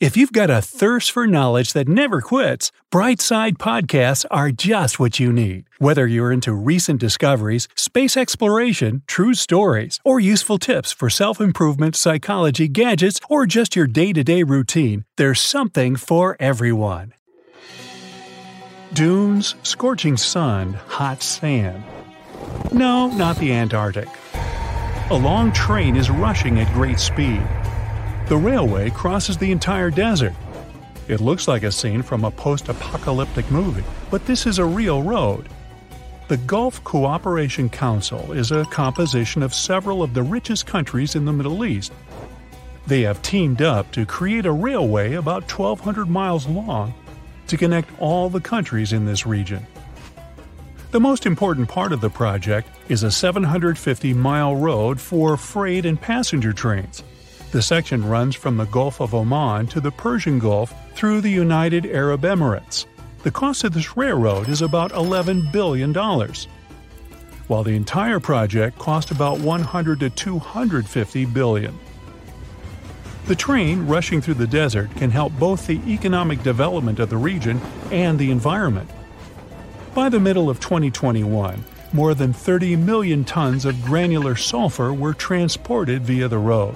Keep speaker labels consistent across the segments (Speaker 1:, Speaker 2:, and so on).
Speaker 1: If you've got a thirst for knowledge that never quits, Brightside Podcasts are just what you need. Whether you're into recent discoveries, space exploration, true stories, or useful tips for self improvement, psychology, gadgets, or just your day to day routine, there's something for everyone. Dunes, scorching sun, hot sand. No, not the Antarctic. A long train is rushing at great speed. The railway crosses the entire desert. It looks like a scene from a post apocalyptic movie, but this is a real road. The Gulf Cooperation Council is a composition of several of the richest countries in the Middle East. They have teamed up to create a railway about 1,200 miles long to connect all the countries in this region. The most important part of the project is a 750 mile road for freight and passenger trains. The section runs from the Gulf of Oman to the Persian Gulf through the United Arab Emirates. The cost of this railroad is about $11 billion, while the entire project cost about 100 to 250 billion. The train rushing through the desert can help both the economic development of the region and the environment. By the middle of 2021, more than 30 million tons of granular sulfur were transported via the road.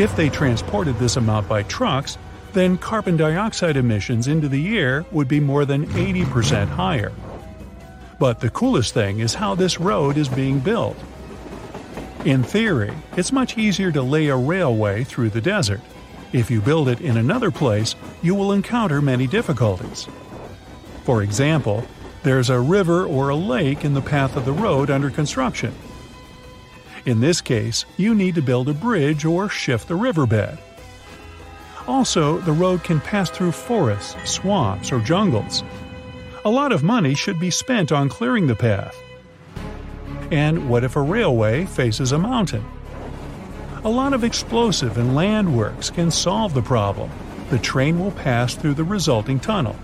Speaker 1: If they transported this amount by trucks, then carbon dioxide emissions into the air would be more than 80% higher. But the coolest thing is how this road is being built. In theory, it's much easier to lay a railway through the desert. If you build it in another place, you will encounter many difficulties. For example, there's a river or a lake in the path of the road under construction. In this case, you need to build a bridge or shift the riverbed. Also, the road can pass through forests, swamps, or jungles. A lot of money should be spent on clearing the path. And what if a railway faces a mountain? A lot of explosive and land works can solve the problem. The train will pass through the resulting tunnel.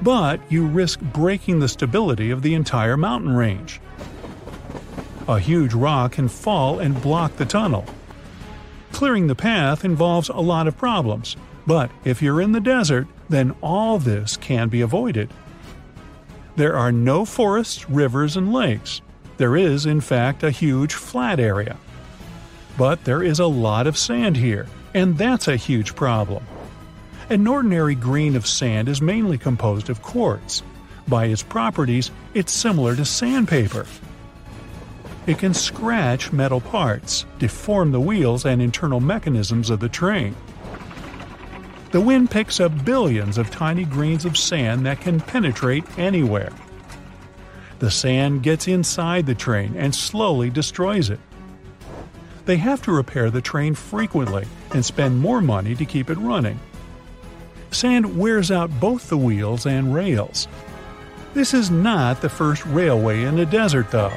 Speaker 1: But you risk breaking the stability of the entire mountain range. A huge rock can fall and block the tunnel. Clearing the path involves a lot of problems, but if you're in the desert, then all this can be avoided. There are no forests, rivers, and lakes. There is, in fact, a huge flat area. But there is a lot of sand here, and that's a huge problem. An ordinary grain of sand is mainly composed of quartz. By its properties, it's similar to sandpaper. It can scratch metal parts, deform the wheels and internal mechanisms of the train. The wind picks up billions of tiny grains of sand that can penetrate anywhere. The sand gets inside the train and slowly destroys it. They have to repair the train frequently and spend more money to keep it running. Sand wears out both the wheels and rails. This is not the first railway in a desert, though.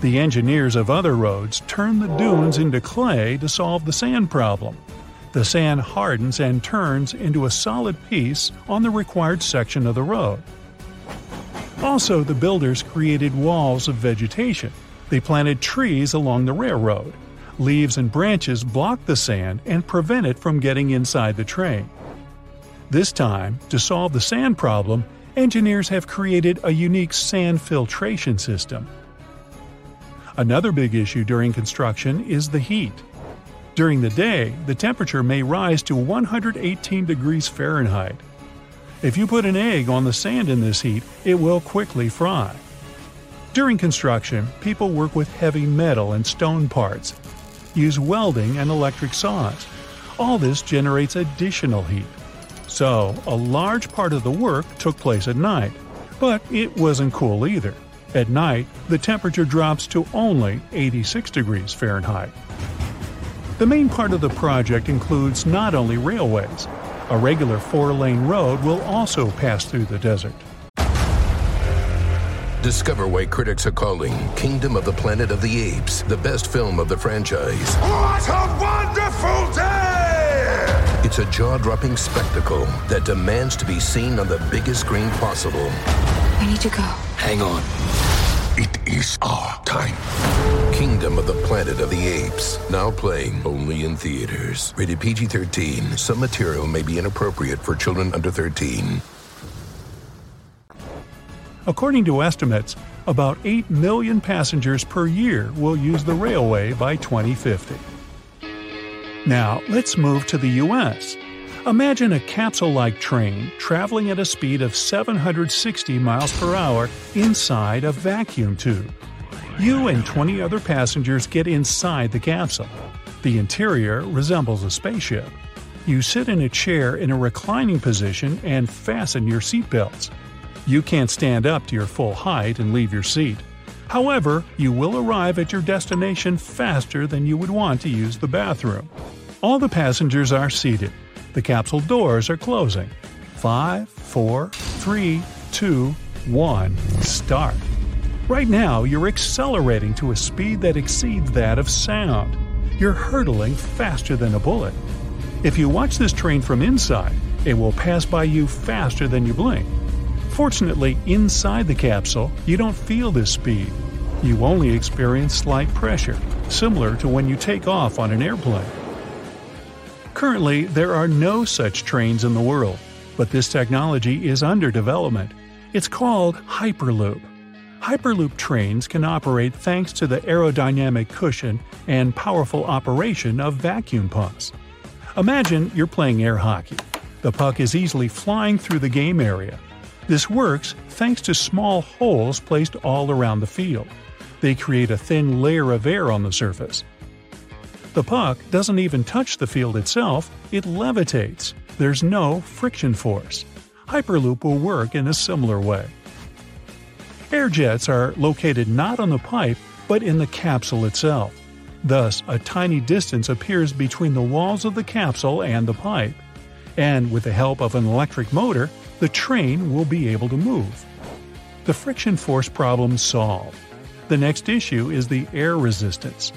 Speaker 1: The engineers of other roads turn the dunes into clay to solve the sand problem. The sand hardens and turns into a solid piece on the required section of the road. Also, the builders created walls of vegetation. They planted trees along the railroad. Leaves and branches block the sand and prevent it from getting inside the train. This time, to solve the sand problem, engineers have created a unique sand filtration system. Another big issue during construction is the heat. During the day, the temperature may rise to 118 degrees Fahrenheit. If you put an egg on the sand in this heat, it will quickly fry. During construction, people work with heavy metal and stone parts, use welding and electric saws. All this generates additional heat. So, a large part of the work took place at night, but it wasn't cool either. At night, the temperature drops to only 86 degrees Fahrenheit. The main part of the project includes not only railways, a regular four lane road will also pass through the desert.
Speaker 2: Discover why critics are calling Kingdom of the Planet of the Apes the best film of the franchise.
Speaker 3: What a wonderful day!
Speaker 2: It's a jaw dropping spectacle that demands to be seen on the biggest screen possible.
Speaker 4: I need to go.
Speaker 3: Hang on. It is our time.
Speaker 2: Kingdom of the Planet of the Apes. Now playing only in theaters. Rated PG 13. Some material may be inappropriate for children under 13.
Speaker 1: According to estimates, about 8 million passengers per year will use the railway by 2050. Now, let's move to the US. Imagine a capsule like train traveling at a speed of 760 miles per hour inside a vacuum tube. You and 20 other passengers get inside the capsule. The interior resembles a spaceship. You sit in a chair in a reclining position and fasten your seatbelts. You can't stand up to your full height and leave your seat. However, you will arrive at your destination faster than you would want to use the bathroom. All the passengers are seated. The capsule doors are closing. 5, 4, 3, 2, 1, start. Right now, you're accelerating to a speed that exceeds that of sound. You're hurtling faster than a bullet. If you watch this train from inside, it will pass by you faster than you blink. Fortunately, inside the capsule, you don't feel this speed. You only experience slight pressure, similar to when you take off on an airplane. Currently, there are no such trains in the world, but this technology is under development. It's called Hyperloop. Hyperloop trains can operate thanks to the aerodynamic cushion and powerful operation of vacuum pumps. Imagine you're playing air hockey. The puck is easily flying through the game area. This works thanks to small holes placed all around the field. They create a thin layer of air on the surface. The puck doesn't even touch the field itself, it levitates. There's no friction force. Hyperloop will work in a similar way. Air jets are located not on the pipe, but in the capsule itself. Thus, a tiny distance appears between the walls of the capsule and the pipe. And with the help of an electric motor, the train will be able to move. The friction force problem solved. The next issue is the air resistance.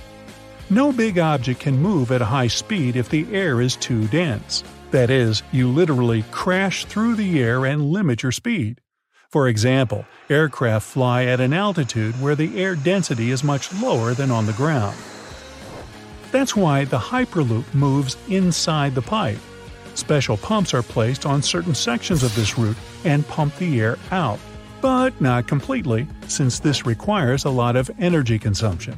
Speaker 1: No big object can move at a high speed if the air is too dense. That is, you literally crash through the air and limit your speed. For example, aircraft fly at an altitude where the air density is much lower than on the ground. That's why the Hyperloop moves inside the pipe. Special pumps are placed on certain sections of this route and pump the air out. But not completely, since this requires a lot of energy consumption.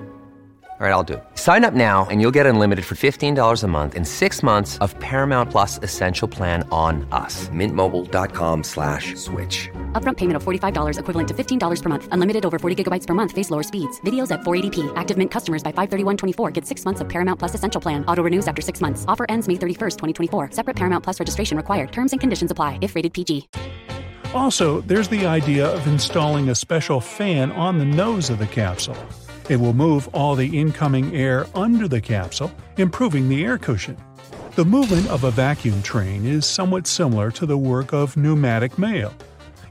Speaker 5: All right, I'll do it. Sign up now and you'll get unlimited for $15 a month in six months of Paramount Plus Essential Plan on us. Mintmobile.com slash switch.
Speaker 6: Upfront payment of $45 equivalent to $15 per month. Unlimited over 40 gigabytes per month. Face lower speeds. Videos at 480p. Active Mint customers by 531.24 get six months of Paramount Plus Essential Plan. Auto renews after six months. Offer ends May 31st, 2024. Separate Paramount Plus registration required. Terms and conditions apply if rated PG.
Speaker 1: Also, there's the idea of installing a special fan on the nose of the capsule. It will move all the incoming air under the capsule, improving the air cushion. The movement of a vacuum train is somewhat similar to the work of pneumatic mail.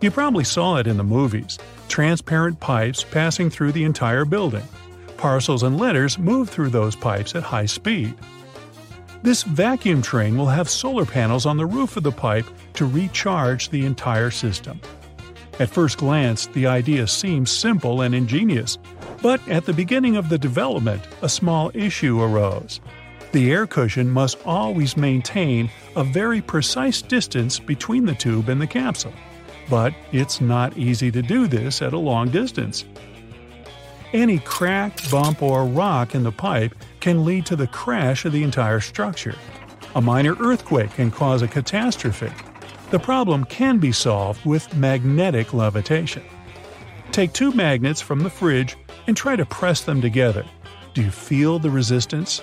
Speaker 1: You probably saw it in the movies transparent pipes passing through the entire building. Parcels and letters move through those pipes at high speed. This vacuum train will have solar panels on the roof of the pipe to recharge the entire system. At first glance, the idea seems simple and ingenious, but at the beginning of the development, a small issue arose. The air cushion must always maintain a very precise distance between the tube and the capsule. but it's not easy to do this at a long distance. Any crack, bump, or rock in the pipe can lead to the crash of the entire structure. A minor earthquake can cause a catastrophe. The problem can be solved with magnetic levitation. Take two magnets from the fridge and try to press them together. Do you feel the resistance?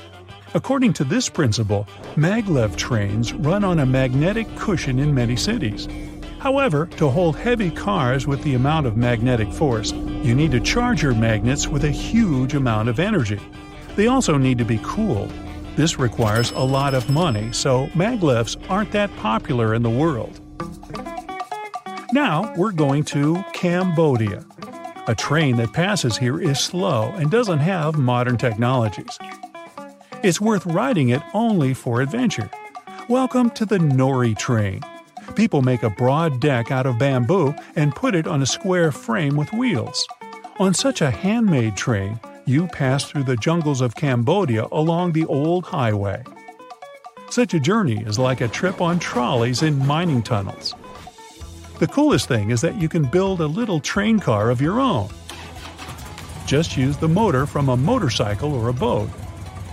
Speaker 1: According to this principle, maglev trains run on a magnetic cushion in many cities. However, to hold heavy cars with the amount of magnetic force, you need to charge your magnets with a huge amount of energy. They also need to be cooled. This requires a lot of money, so maglevs aren't that popular in the world. Now we're going to Cambodia. A train that passes here is slow and doesn't have modern technologies. It's worth riding it only for adventure. Welcome to the Nori train. People make a broad deck out of bamboo and put it on a square frame with wheels. On such a handmade train, you pass through the jungles of Cambodia along the old highway. Such a journey is like a trip on trolleys in mining tunnels. The coolest thing is that you can build a little train car of your own. Just use the motor from a motorcycle or a boat.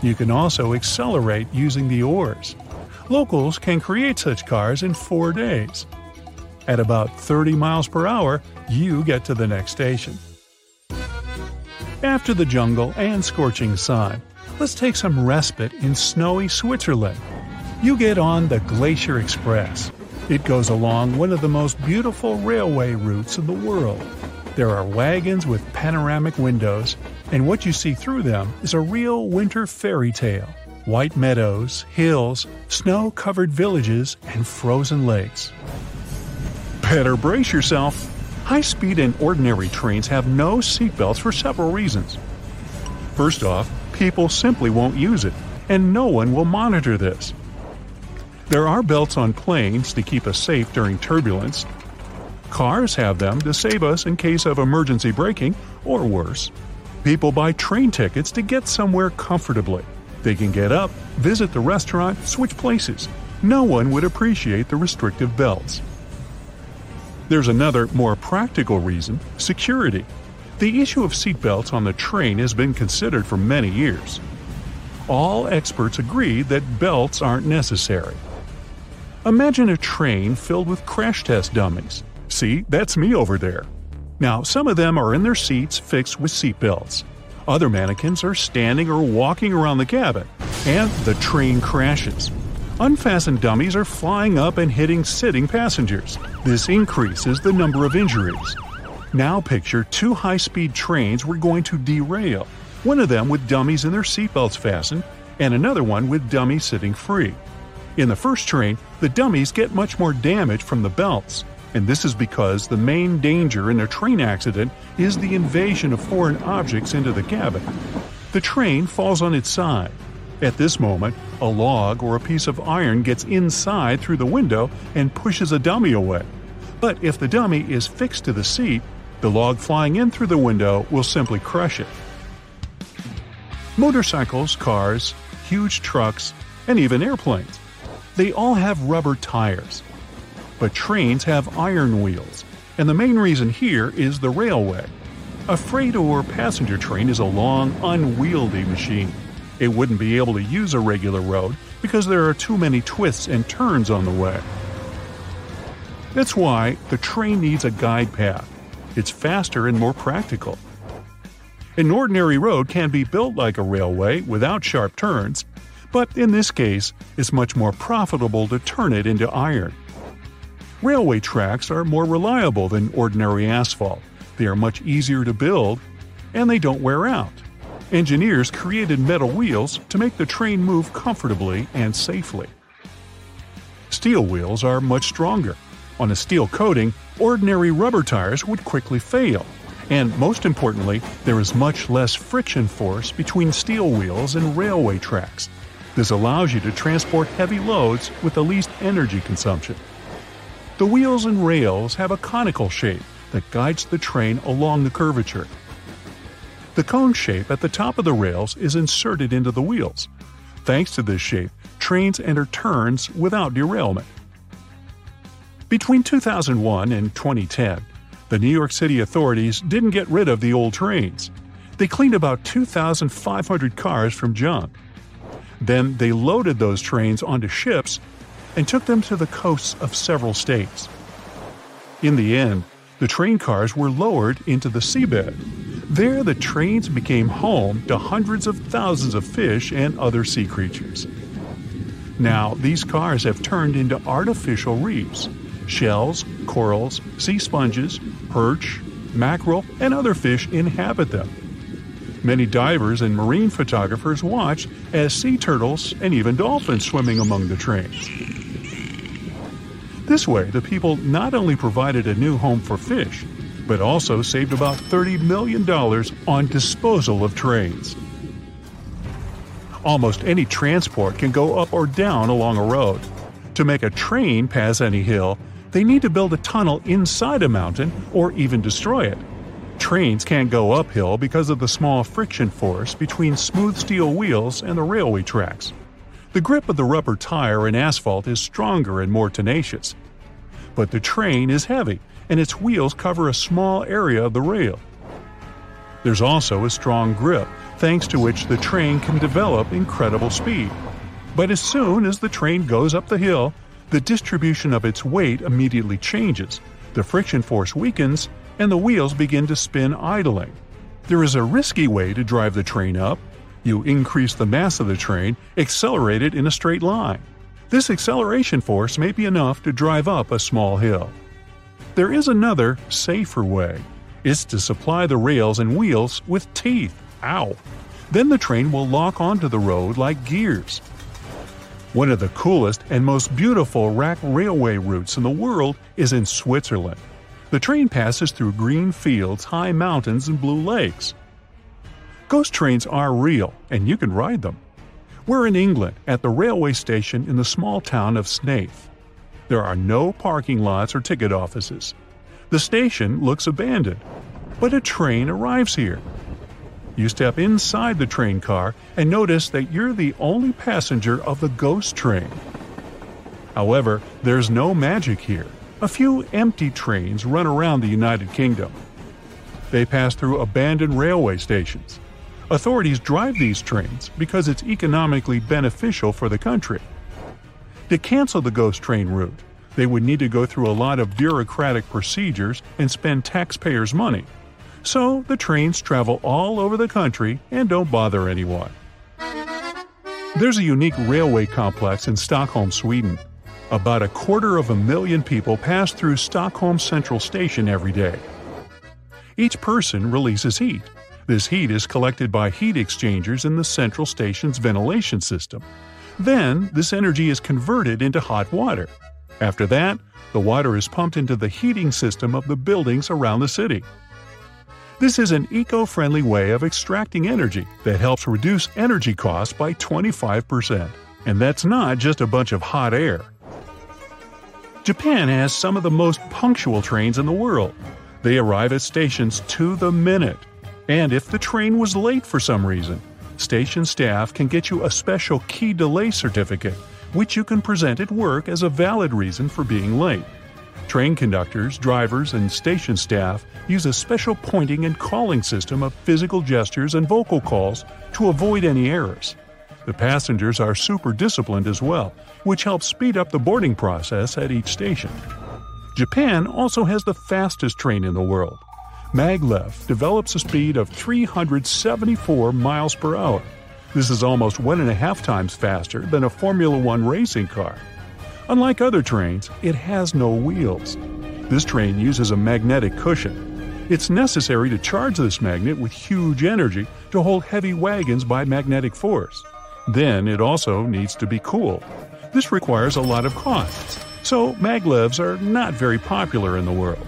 Speaker 1: You can also accelerate using the oars. Locals can create such cars in four days. At about 30 miles per hour, you get to the next station. After the jungle and scorching sun, let's take some respite in snowy Switzerland. You get on the Glacier Express. It goes along one of the most beautiful railway routes in the world. There are wagons with panoramic windows, and what you see through them is a real winter fairy tale. White meadows, hills, snow covered villages, and frozen lakes. Better brace yourself! High speed and ordinary trains have no seatbelts for several reasons. First off, people simply won't use it, and no one will monitor this. There are belts on planes to keep us safe during turbulence. Cars have them to save us in case of emergency braking, or worse. People buy train tickets to get somewhere comfortably. They can get up, visit the restaurant, switch places. No one would appreciate the restrictive belts. There's another, more practical reason security. The issue of seatbelts on the train has been considered for many years. All experts agree that belts aren't necessary. Imagine a train filled with crash test dummies. See, that's me over there. Now, some of them are in their seats fixed with seatbelts. Other mannequins are standing or walking around the cabin, and the train crashes. Unfastened dummies are flying up and hitting sitting passengers. This increases the number of injuries. Now picture two high speed trains were going to derail, one of them with dummies in their seatbelts fastened, and another one with dummies sitting free. In the first train, the dummies get much more damage from the belts, and this is because the main danger in a train accident is the invasion of foreign objects into the cabin. The train falls on its side. At this moment, a log or a piece of iron gets inside through the window and pushes a dummy away. But if the dummy is fixed to the seat, the log flying in through the window will simply crush it. Motorcycles, cars, huge trucks, and even airplanes they all have rubber tires. But trains have iron wheels, and the main reason here is the railway. A freight or passenger train is a long, unwieldy machine. It wouldn't be able to use a regular road because there are too many twists and turns on the way. That's why the train needs a guide path. It's faster and more practical. An ordinary road can be built like a railway without sharp turns, but in this case, it's much more profitable to turn it into iron. Railway tracks are more reliable than ordinary asphalt, they are much easier to build, and they don't wear out. Engineers created metal wheels to make the train move comfortably and safely. Steel wheels are much stronger. On a steel coating, ordinary rubber tires would quickly fail. And most importantly, there is much less friction force between steel wheels and railway tracks, this allows you to transport heavy loads with the least energy consumption. The wheels and rails have a conical shape that guides the train along the curvature. The cone shape at the top of the rails is inserted into the wheels. Thanks to this shape, trains enter turns without derailment. Between 2001 and 2010, the New York City authorities didn't get rid of the old trains. They cleaned about 2,500 cars from junk. Then they loaded those trains onto ships and took them to the coasts of several states. In the end, the train cars were lowered into the seabed. There, the trains became home to hundreds of thousands of fish and other sea creatures. Now, these cars have turned into artificial reefs. Shells, corals, sea sponges, perch, mackerel, and other fish inhabit them. Many divers and marine photographers watch as sea turtles and even dolphins swimming among the trains. This way, the people not only provided a new home for fish, but also saved about $30 million on disposal of trains. Almost any transport can go up or down along a road. To make a train pass any hill, they need to build a tunnel inside a mountain or even destroy it. Trains can't go uphill because of the small friction force between smooth steel wheels and the railway tracks. The grip of the rubber tire and asphalt is stronger and more tenacious. But the train is heavy, and its wheels cover a small area of the rail. There's also a strong grip, thanks to which the train can develop incredible speed. But as soon as the train goes up the hill, the distribution of its weight immediately changes, the friction force weakens, and the wheels begin to spin idling. There is a risky way to drive the train up. You increase the mass of the train, accelerate it in a straight line. This acceleration force may be enough to drive up a small hill. There is another, safer way. It's to supply the rails and wheels with teeth. Ow! Then the train will lock onto the road like gears. One of the coolest and most beautiful rack railway routes in the world is in Switzerland. The train passes through green fields, high mountains, and blue lakes. Ghost trains are real, and you can ride them. We're in England at the railway station in the small town of Snaith. There are no parking lots or ticket offices. The station looks abandoned, but a train arrives here. You step inside the train car and notice that you're the only passenger of the ghost train. However, there's no magic here. A few empty trains run around the United Kingdom. They pass through abandoned railway stations. Authorities drive these trains because it's economically beneficial for the country. To cancel the ghost train route, they would need to go through a lot of bureaucratic procedures and spend taxpayers' money. So the trains travel all over the country and don't bother anyone. There's a unique railway complex in Stockholm, Sweden. About a quarter of a million people pass through Stockholm Central Station every day. Each person releases heat. This heat is collected by heat exchangers in the central station's ventilation system. Then, this energy is converted into hot water. After that, the water is pumped into the heating system of the buildings around the city. This is an eco friendly way of extracting energy that helps reduce energy costs by 25%. And that's not just a bunch of hot air. Japan has some of the most punctual trains in the world. They arrive at stations to the minute. And if the train was late for some reason, station staff can get you a special key delay certificate, which you can present at work as a valid reason for being late. Train conductors, drivers, and station staff use a special pointing and calling system of physical gestures and vocal calls to avoid any errors. The passengers are super disciplined as well, which helps speed up the boarding process at each station. Japan also has the fastest train in the world. Maglev develops a speed of 374 miles per hour. This is almost one and a half times faster than a Formula One racing car. Unlike other trains, it has no wheels. This train uses a magnetic cushion. It's necessary to charge this magnet with huge energy to hold heavy wagons by magnetic force. Then it also needs to be cool. This requires a lot of costs, so maglevs are not very popular in the world.